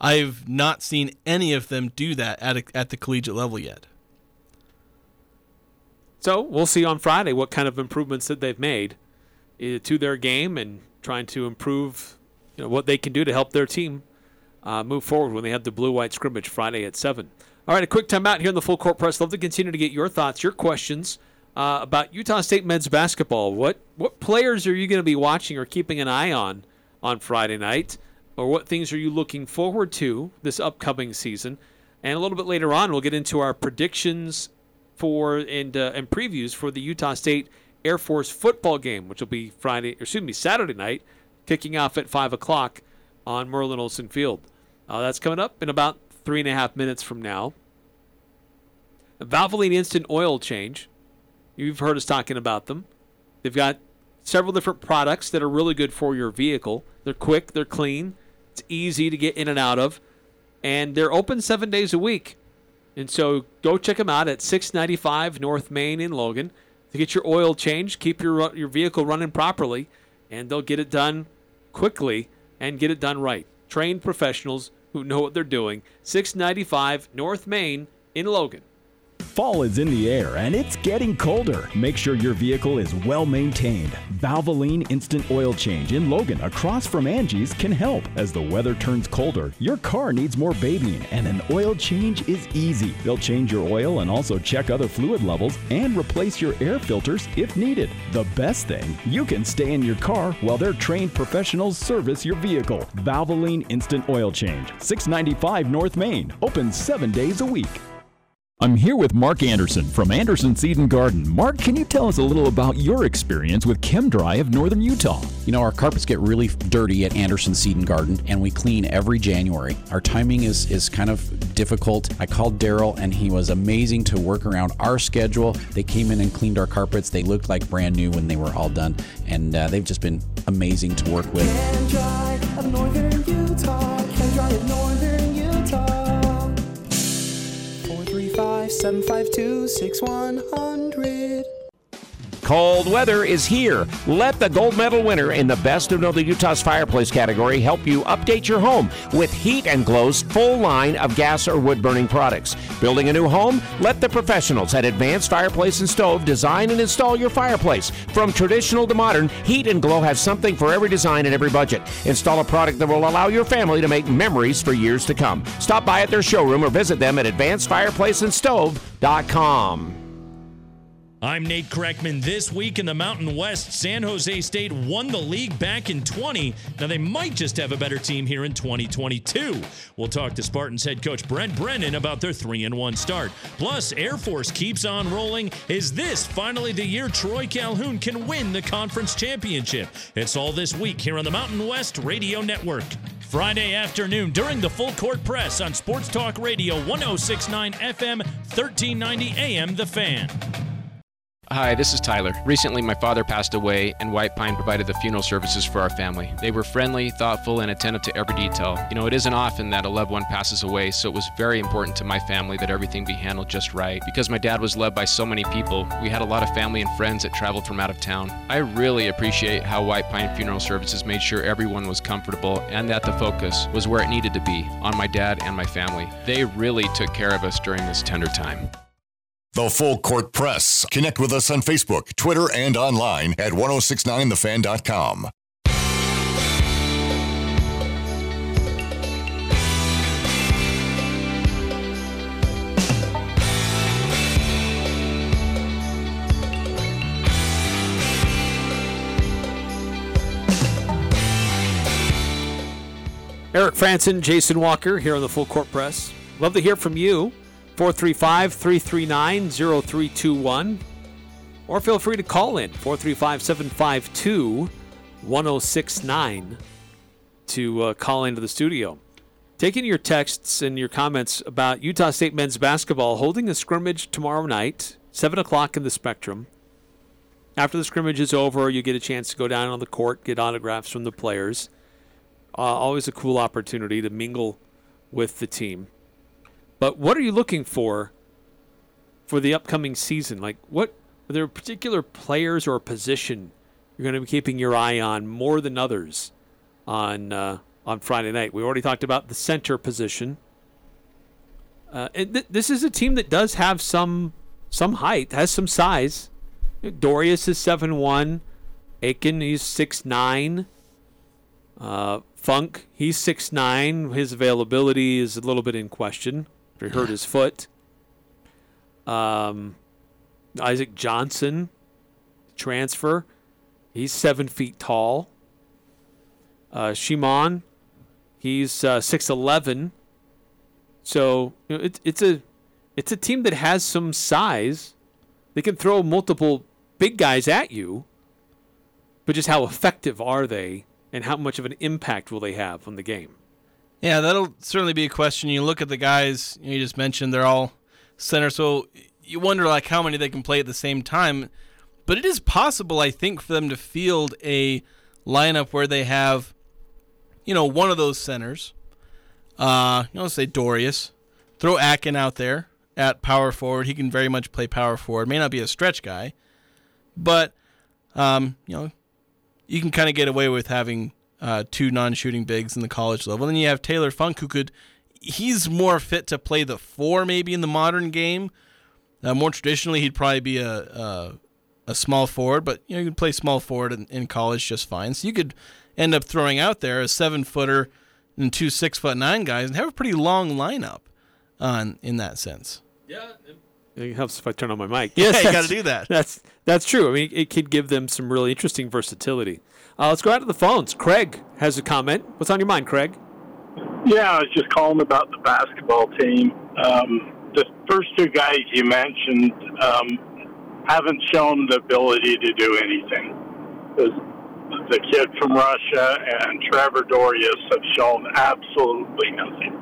I've not seen any of them do that at a, at the collegiate level yet. So we'll see on Friday what kind of improvements that they've made uh, to their game and trying to improve you know, what they can do to help their team uh, move forward when they have the blue-white scrimmage Friday at 7. All right, a quick timeout here in the full court press. Love to continue to get your thoughts, your questions uh, about Utah State men's basketball. What what players are you going to be watching or keeping an eye on on Friday night? Or what things are you looking forward to this upcoming season? And a little bit later on, we'll get into our predictions for and uh, and previews for the Utah State Air Force football game, which will be Friday, or excuse me, Saturday night, kicking off at five o'clock on Merlin Olsen Field. Uh, that's coming up in about three and a half minutes from now. Valvoline Instant Oil Change. You've heard us talking about them. They've got several different products that are really good for your vehicle. They're quick, they're clean, it's easy to get in and out of, and they're open seven days a week. And so go check them out at 695 North Main in Logan to get your oil changed, keep your your vehicle running properly, and they'll get it done quickly and get it done right. Trained professionals who know what they're doing. 695 North Main in Logan. Fall is in the air and it's getting colder. Make sure your vehicle is well maintained. Valvoline Instant Oil Change in Logan across from Angie's can help. As the weather turns colder, your car needs more babying and an oil change is easy. They'll change your oil and also check other fluid levels and replace your air filters if needed. The best thing, you can stay in your car while their trained professionals service your vehicle. Valvoline Instant Oil Change, 695 North Main, open seven days a week. I'm here with Mark Anderson from Anderson Seed and Garden. Mark, can you tell us a little about your experience with ChemDry of Northern Utah? You know, our carpets get really dirty at Anderson Seed and Garden, and we clean every January. Our timing is is kind of difficult. I called Daryl, and he was amazing to work around our schedule. They came in and cleaned our carpets. They looked like brand new when they were all done, and uh, they've just been amazing to work with. 752 6100. Cold weather is here. Let the gold medal winner in the Best of Northern Utah's fireplace category help you update your home with Heat and Glo's full line of gas or wood burning products. Building a new home? Let the professionals at Advanced Fireplace and Stove design and install your fireplace. From traditional to modern, Heat and Glow has something for every design and every budget. Install a product that will allow your family to make memories for years to come. Stop by at their showroom or visit them at advancedfireplaceandstove.com. I'm Nate Kreckman. This week in the Mountain West, San Jose State won the league back in 20. Now they might just have a better team here in 2022. We'll talk to Spartans head coach Brent Brennan about their 3 and 1 start. Plus, Air Force keeps on rolling. Is this finally the year Troy Calhoun can win the conference championship? It's all this week here on the Mountain West Radio Network. Friday afternoon during the full court press on Sports Talk Radio 1069 FM, 1390 AM The Fan. Hi, this is Tyler. Recently, my father passed away, and White Pine provided the funeral services for our family. They were friendly, thoughtful, and attentive to every detail. You know, it isn't often that a loved one passes away, so it was very important to my family that everything be handled just right. Because my dad was loved by so many people, we had a lot of family and friends that traveled from out of town. I really appreciate how White Pine Funeral Services made sure everyone was comfortable and that the focus was where it needed to be on my dad and my family. They really took care of us during this tender time. The Full Court Press. Connect with us on Facebook, Twitter, and online at 1069thefan.com. Eric Frandsen, Jason Walker here on the Full Court Press. Love to hear from you. 435 339 0321. Or feel free to call in 435 752 1069 to uh, call into the studio. Taking your texts and your comments about Utah State men's basketball holding a scrimmage tomorrow night, 7 o'clock in the Spectrum. After the scrimmage is over, you get a chance to go down on the court, get autographs from the players. Uh, always a cool opportunity to mingle with the team. But what are you looking for for the upcoming season? Like, what are there particular players or position you're going to be keeping your eye on more than others on uh, on Friday night? We already talked about the center position. Uh, and th- this is a team that does have some some height, has some size. Dorius is seven one, Akin he's six nine. Uh, Funk he's six nine. His availability is a little bit in question. He hurt his foot. Um, Isaac Johnson, transfer. He's seven feet tall. Uh, Szymon, he's uh, six eleven. So you know, it's it's a it's a team that has some size. They can throw multiple big guys at you, but just how effective are they, and how much of an impact will they have on the game? Yeah, that'll certainly be a question. You look at the guys you just mentioned; they're all center, so you wonder like how many they can play at the same time. But it is possible, I think, for them to field a lineup where they have, you know, one of those centers. Uh, you know, say Dorius, throw Akin out there at power forward. He can very much play power forward. May not be a stretch guy, but um, you know, you can kind of get away with having uh, two non-shooting bigs in the college level. Then you have Taylor Funk, who could he's more fit to play the four maybe in the modern game. Uh, more traditionally, he'd probably be a, a a small forward, but you know you can play small forward in, in college just fine. So you could end up throwing out there a seven footer and two six foot nine guys and have a pretty long lineup on in that sense. Yeah. It helps if I turn on my mic. Yeah, you gotta do that. That's that's true. I mean, it could give them some really interesting versatility. Uh, let's go out to the phones. Craig has a comment. What's on your mind, Craig? Yeah, I was just calling about the basketball team. Um, the first two guys you mentioned um, haven't shown the ability to do anything. The, kid from Russia and Trevor Dorius have shown absolutely nothing.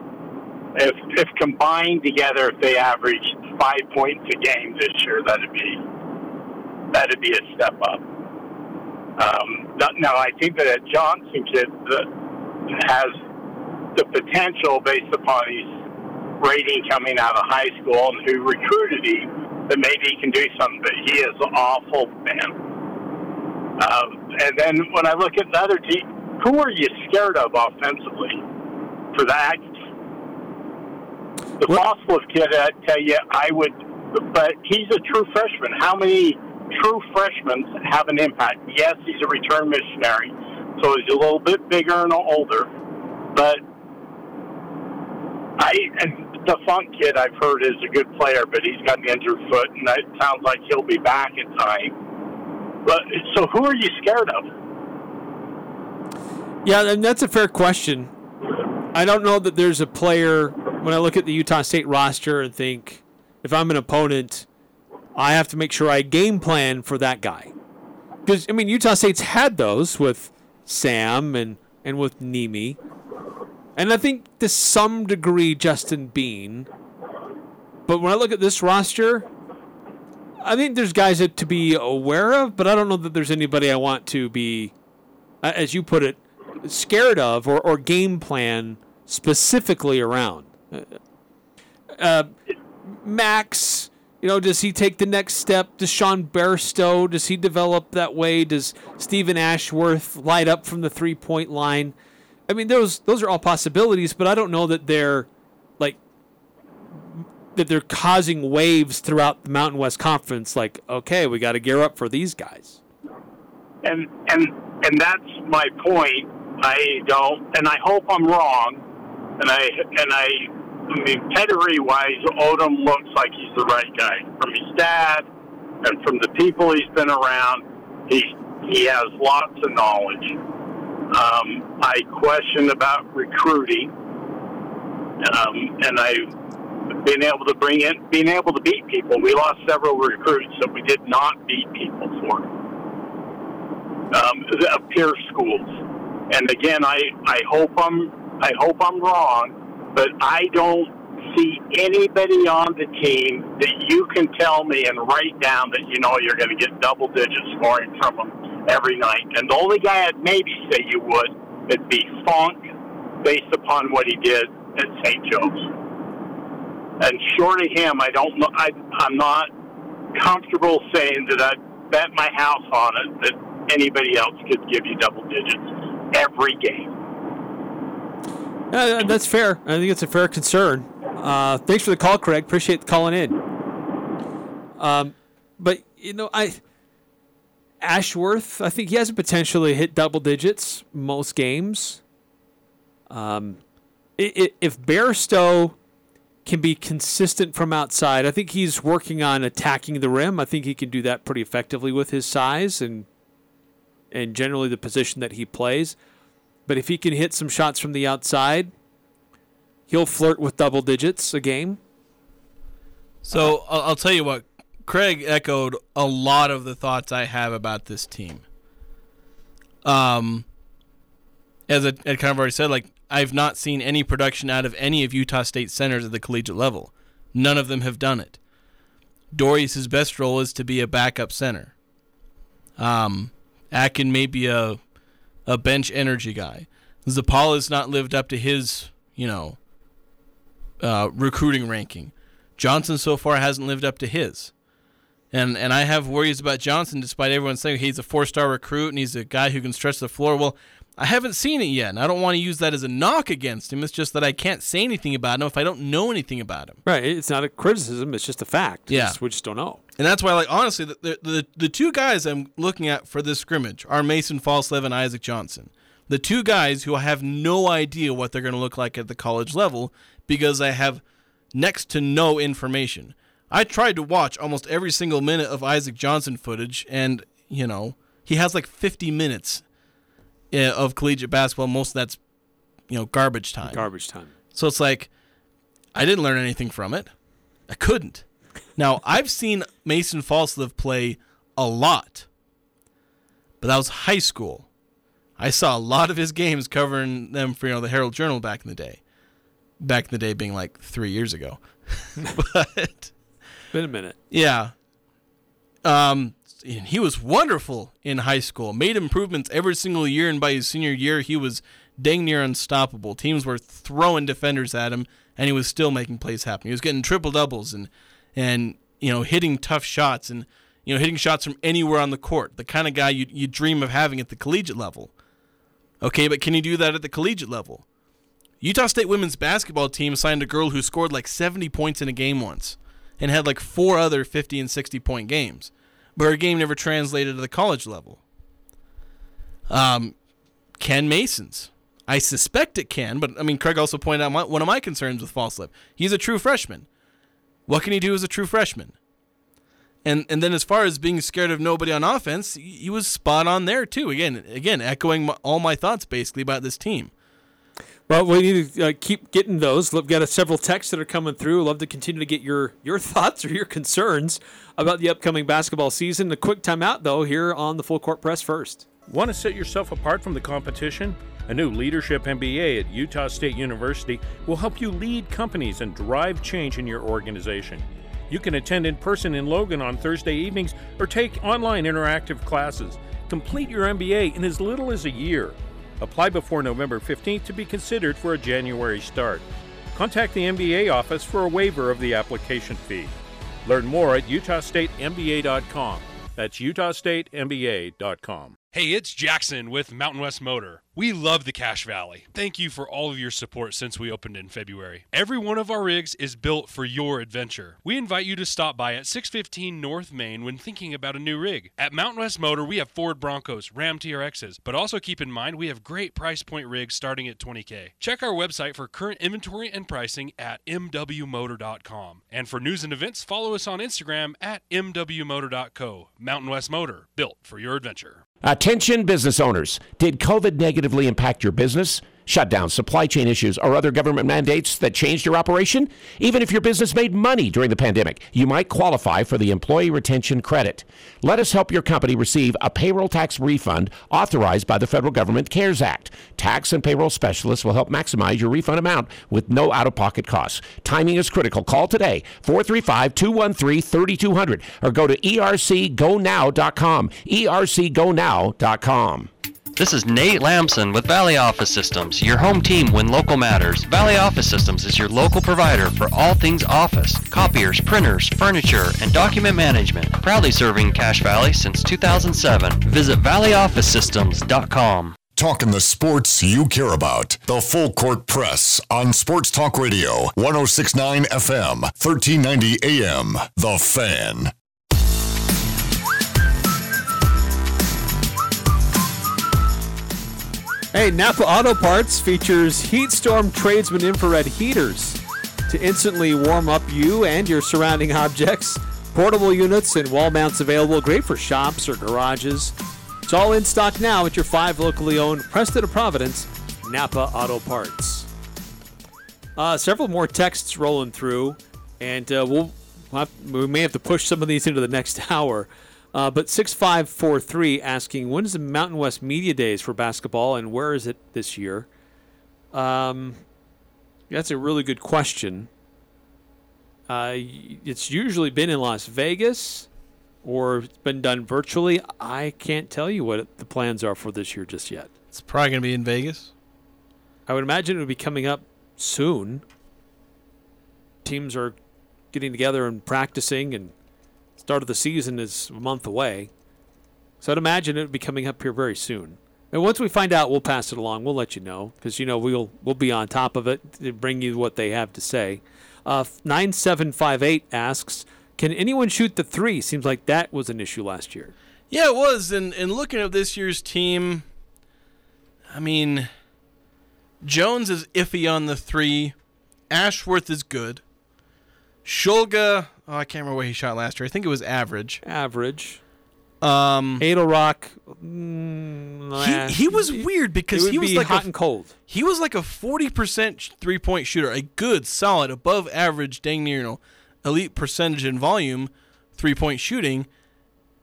If, if combined together, if they averaged five points a game this year, that'd be that'd be a step up. Um, now, I think that that Johnson kid that has the potential based upon his rating coming out of high school and who recruited him that maybe he can do something, but he is awful, man. Um, and then when I look at the other team, who are you scared of offensively for that? The Falslev kid, I tell you, I would, but he's a true freshman. How many true freshmen have an impact? Yes, he's a return missionary, so he's a little bit bigger and older, but I and the Funk kid I've heard is a good player, but he's got an injured foot, and it sounds like he'll be back in time. But so, who are you scared of? Yeah, and that's a fair question. I don't know that there's a player when I look at the Utah State roster and think if I'm an opponent, I have to make sure I game plan for that guy. Because I mean, Utah State's had those with Sam and and with Nemi, and I think to some degree Justin Bean. But when I look at this roster, I think there's guys that to be aware of, but I don't know that there's anybody I want to be, as you put it, scared of or, or game plan specifically around. Uh, Uh, Max, you know, does he take the next step? Does Sean Bairstow, does he develop that way? Does Steven Ashworth light up from the three point line? I mean, those those are all possibilities, but I don't know that they're like that they're causing waves throughout the Mountain West Conference. Like, okay, we got to gear up for these guys. and and and that's my point. I don't, and I hope I'm wrong. And I and I, I mean, pedigree wise, Odom looks like he's the right guy from his dad and from the people he's been around. He he has lots of knowledge. Um, I question about recruiting, um, and I being able to bring in, being able to beat people. We lost several recruits that we did not beat people for um, peer schools. And again, I, I hope I'm I hope I'm wrong, but I don't see anybody on the team that you can tell me and write down that you know you're going to get double digit scoring from them every night. And the only guy I'd maybe say you would would be Funk, based upon what he did at St. Joe's. And short of him, I don't know. I, I'm not comfortable saying that I'd bet my house on it that anybody else could give you double digits every game. Uh, that's fair. I think it's a fair concern. Uh, thanks for the call, Craig. Appreciate calling in. Um, but you know, I Ashworth, I think he has a potential to hit double digits most games. Um, i- i- if Bairstow can be consistent from outside, I think he's working on attacking the rim. I think he can do that pretty effectively with his size and and generally the position that he plays. But if he can hit some shots from the outside, he'll flirt with double digits a game. So I'll, I'll tell you what, Craig echoed a lot of the thoughts I have about this team. Um, as I, I kind of already said, like I've not seen any production out of any of Utah State centers at the collegiate level. None of them have done it. Dorius's best role is to be a backup center. Um, Akin may be a a bench energy guy. Zapala's not lived up to his, you know, uh, recruiting ranking. Johnson so far hasn't lived up to his. And and I have worries about Johnson despite everyone saying he's a four-star recruit and he's a guy who can stretch the floor. Well, I haven't seen it yet, and I don't want to use that as a knock against him. It's just that I can't say anything about him if I don't know anything about him. Right. It's not a criticism. It's just a fact. Yeah. We just don't know. And that's why, like, honestly, the, the, the, the two guys I'm looking at for this scrimmage are Mason Falslev and Isaac Johnson. The two guys who I have no idea what they're going to look like at the college level because I have next to no information. I tried to watch almost every single minute of Isaac Johnson footage, and, you know, he has like 50 minutes of collegiate basketball. Most of that's, you know, garbage time. Garbage time. So it's like, I didn't learn anything from it. I couldn't. Now, I've seen Mason Falslev play a lot, but that was high school. I saw a lot of his games covering them for, you know, the Herald Journal back in the day. Back in the day being like three years ago. but Been a minute. yeah. Um, and he was wonderful in high school. Made improvements every single year, and by his senior year, he was dang near unstoppable. Teams were throwing defenders at him, and he was still making plays happen. He was getting triple doubles and and you know hitting tough shots and you know hitting shots from anywhere on the court. The kind of guy you you dream of having at the collegiate level. Okay, but can you do that at the collegiate level? Utah State women's basketball team signed a girl who scored like 70 points in a game once and had like four other 50 and 60 point games, but her game never translated to the college level. Um, Ken Mason's. I suspect it can, but I mean, Craig also pointed out my, one of my concerns with Falslev. He's a true freshman. What can he do as a true freshman? And and then as far as being scared of nobody on offense, he he was spot on there too. Again, again, echoing my, all my thoughts basically about this team. Well, we need to uh, keep getting those. We've got uh, several texts that are coming through. Love to continue to get your your thoughts or your concerns about the upcoming basketball season. A quick timeout, though, here on the Full Court Press first. Want to set yourself apart from the competition? A new leadership MBA at Utah State University will help you lead companies and drive change in your organization. You can attend in person in Logan on Thursday evenings or take online interactive classes. Complete your MBA in as little as a year. Apply before November 15th to be considered for a January start. Contact the MBA office for a waiver of the application fee. Learn more at utahstatemba.com. That's utahstatemba.com. Hey, it's Jackson with Mountain West Motor. We love the Cache Valley. Thank you for all of your support since we opened in February. Every one of our rigs is built for your adventure. We invite you to stop by at 615 North Main when thinking about a new rig. At Mountain West Motor, we have Ford Broncos, Ram TRXs, but also keep in mind we have great price point rigs starting at 20K. Check our website for current inventory and pricing at mwmotor.com. And for news and events, follow us on Instagram at mwmotor.co. Mountain West Motor, built for your adventure. Attention business owners. Did COVID negatively impact your business? Shutdowns, supply chain issues, or other government mandates that changed your operation? Even if your business made money during the pandemic, you might qualify for the Employee Retention Credit. Let us help your company receive a payroll tax refund authorized by the federal government CARES Act. Tax and payroll specialists will help maximize your refund amount with no out of pocket costs. Timing is critical. Call today 435 213 3200 or go to ercgonow.com. Ercgonow.com. This is Nate Lamson with Valley Office Systems, your home team when local matters. Valley Office Systems is your local provider for all things office, copiers, printers, furniture, and document management. Proudly serving Cache Valley since 2007. Visit valleyofficesystems.com. Talking the sports you care about. The Full Court Press on Sports Talk Radio, 1069 FM, 1390 AM. The Fan. Hey, Napa Auto Parts features Heat Storm Tradesman infrared heaters to instantly warm up you and your surrounding objects. Portable units and wall mounts available, great for shops or garages. It's all in stock now at your five locally owned Preston of Providence Napa Auto Parts. Uh, several more texts rolling through, and uh, we'll, we'll have, we may have to push some of these into the next hour. Uh, but 6543 asking, when is the Mountain West Media Days for basketball and where is it this year? Um, that's a really good question. Uh, it's usually been in Las Vegas or it's been done virtually. I can't tell you what the plans are for this year just yet. It's probably going to be in Vegas. I would imagine it would be coming up soon. Teams are getting together and practicing, and start of the season is a month away. So I'd imagine it would be coming up here very soon. And once we find out, we'll pass it along. We'll let you know because you know we'll we'll be on top of it to bring you what they have to say. Uh, Nine seven five eight asks, "Can anyone shoot the three? Seems like that was an issue last year." Yeah, it was. And and looking at this year's team, I mean, Jones is iffy on the three. Ashworth is good. Shulga, oh, I can't remember what he shot last year. I think it was average. Average. Um, Eytle-Rock. Mm, he, he was weird because he was be like hot a, and cold. He was like a forty percent three point shooter, a good, solid, above average, dang near you know, elite percentage and volume, three point shooting,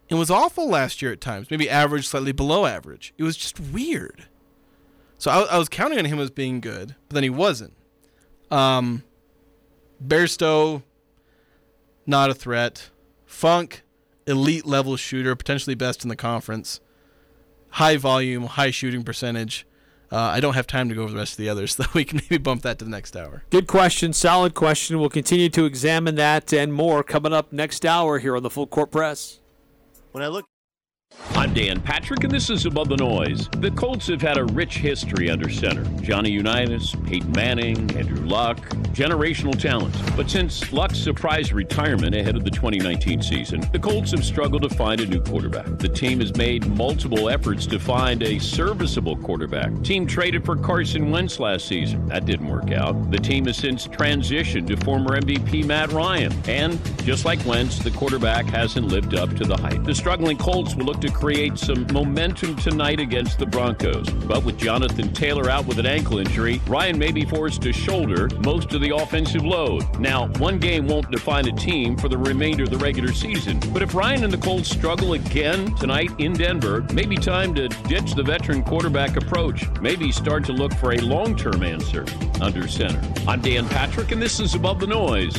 and was awful last year at times. Maybe average, slightly below average. It was just weird. So I, I was counting on him as being good, but then he wasn't. Um, Bairstow, not a threat. Funk, elite level shooter, potentially best in the conference. High volume, high shooting percentage. Uh, I don't have time to go over the rest of the others, so we can maybe bump that to the next hour. Good question, solid question. We'll continue to examine that and more coming up next hour here on the Full Court Press. When I look I'm Dan Patrick, and this is Above the Noise. The Colts have had a rich history under center. Johnny Unitas, Peyton Manning, Andrew Luck, generational talent. But since Luck's surprise retirement ahead of the 2019 season, the Colts have struggled to find a new quarterback. The team has made multiple efforts to find a serviceable quarterback. Team traded for Carson Wentz last season. That didn't work out. The team has since transitioned to former MVP Matt Ryan. And just like Wentz, the quarterback hasn't lived up to the hype. The struggling Colts will look create some momentum tonight against the Broncos. But with Jonathan Taylor out with an ankle injury, Ryan may be forced to shoulder most of the offensive load. Now, one game won't define a team for the remainder of the regular season. But if Ryan and the Colts struggle again tonight in Denver, maybe time to ditch the veteran quarterback approach. Maybe start to look for a long term answer under center. I'm Dan Patrick, and this is Above the Noise.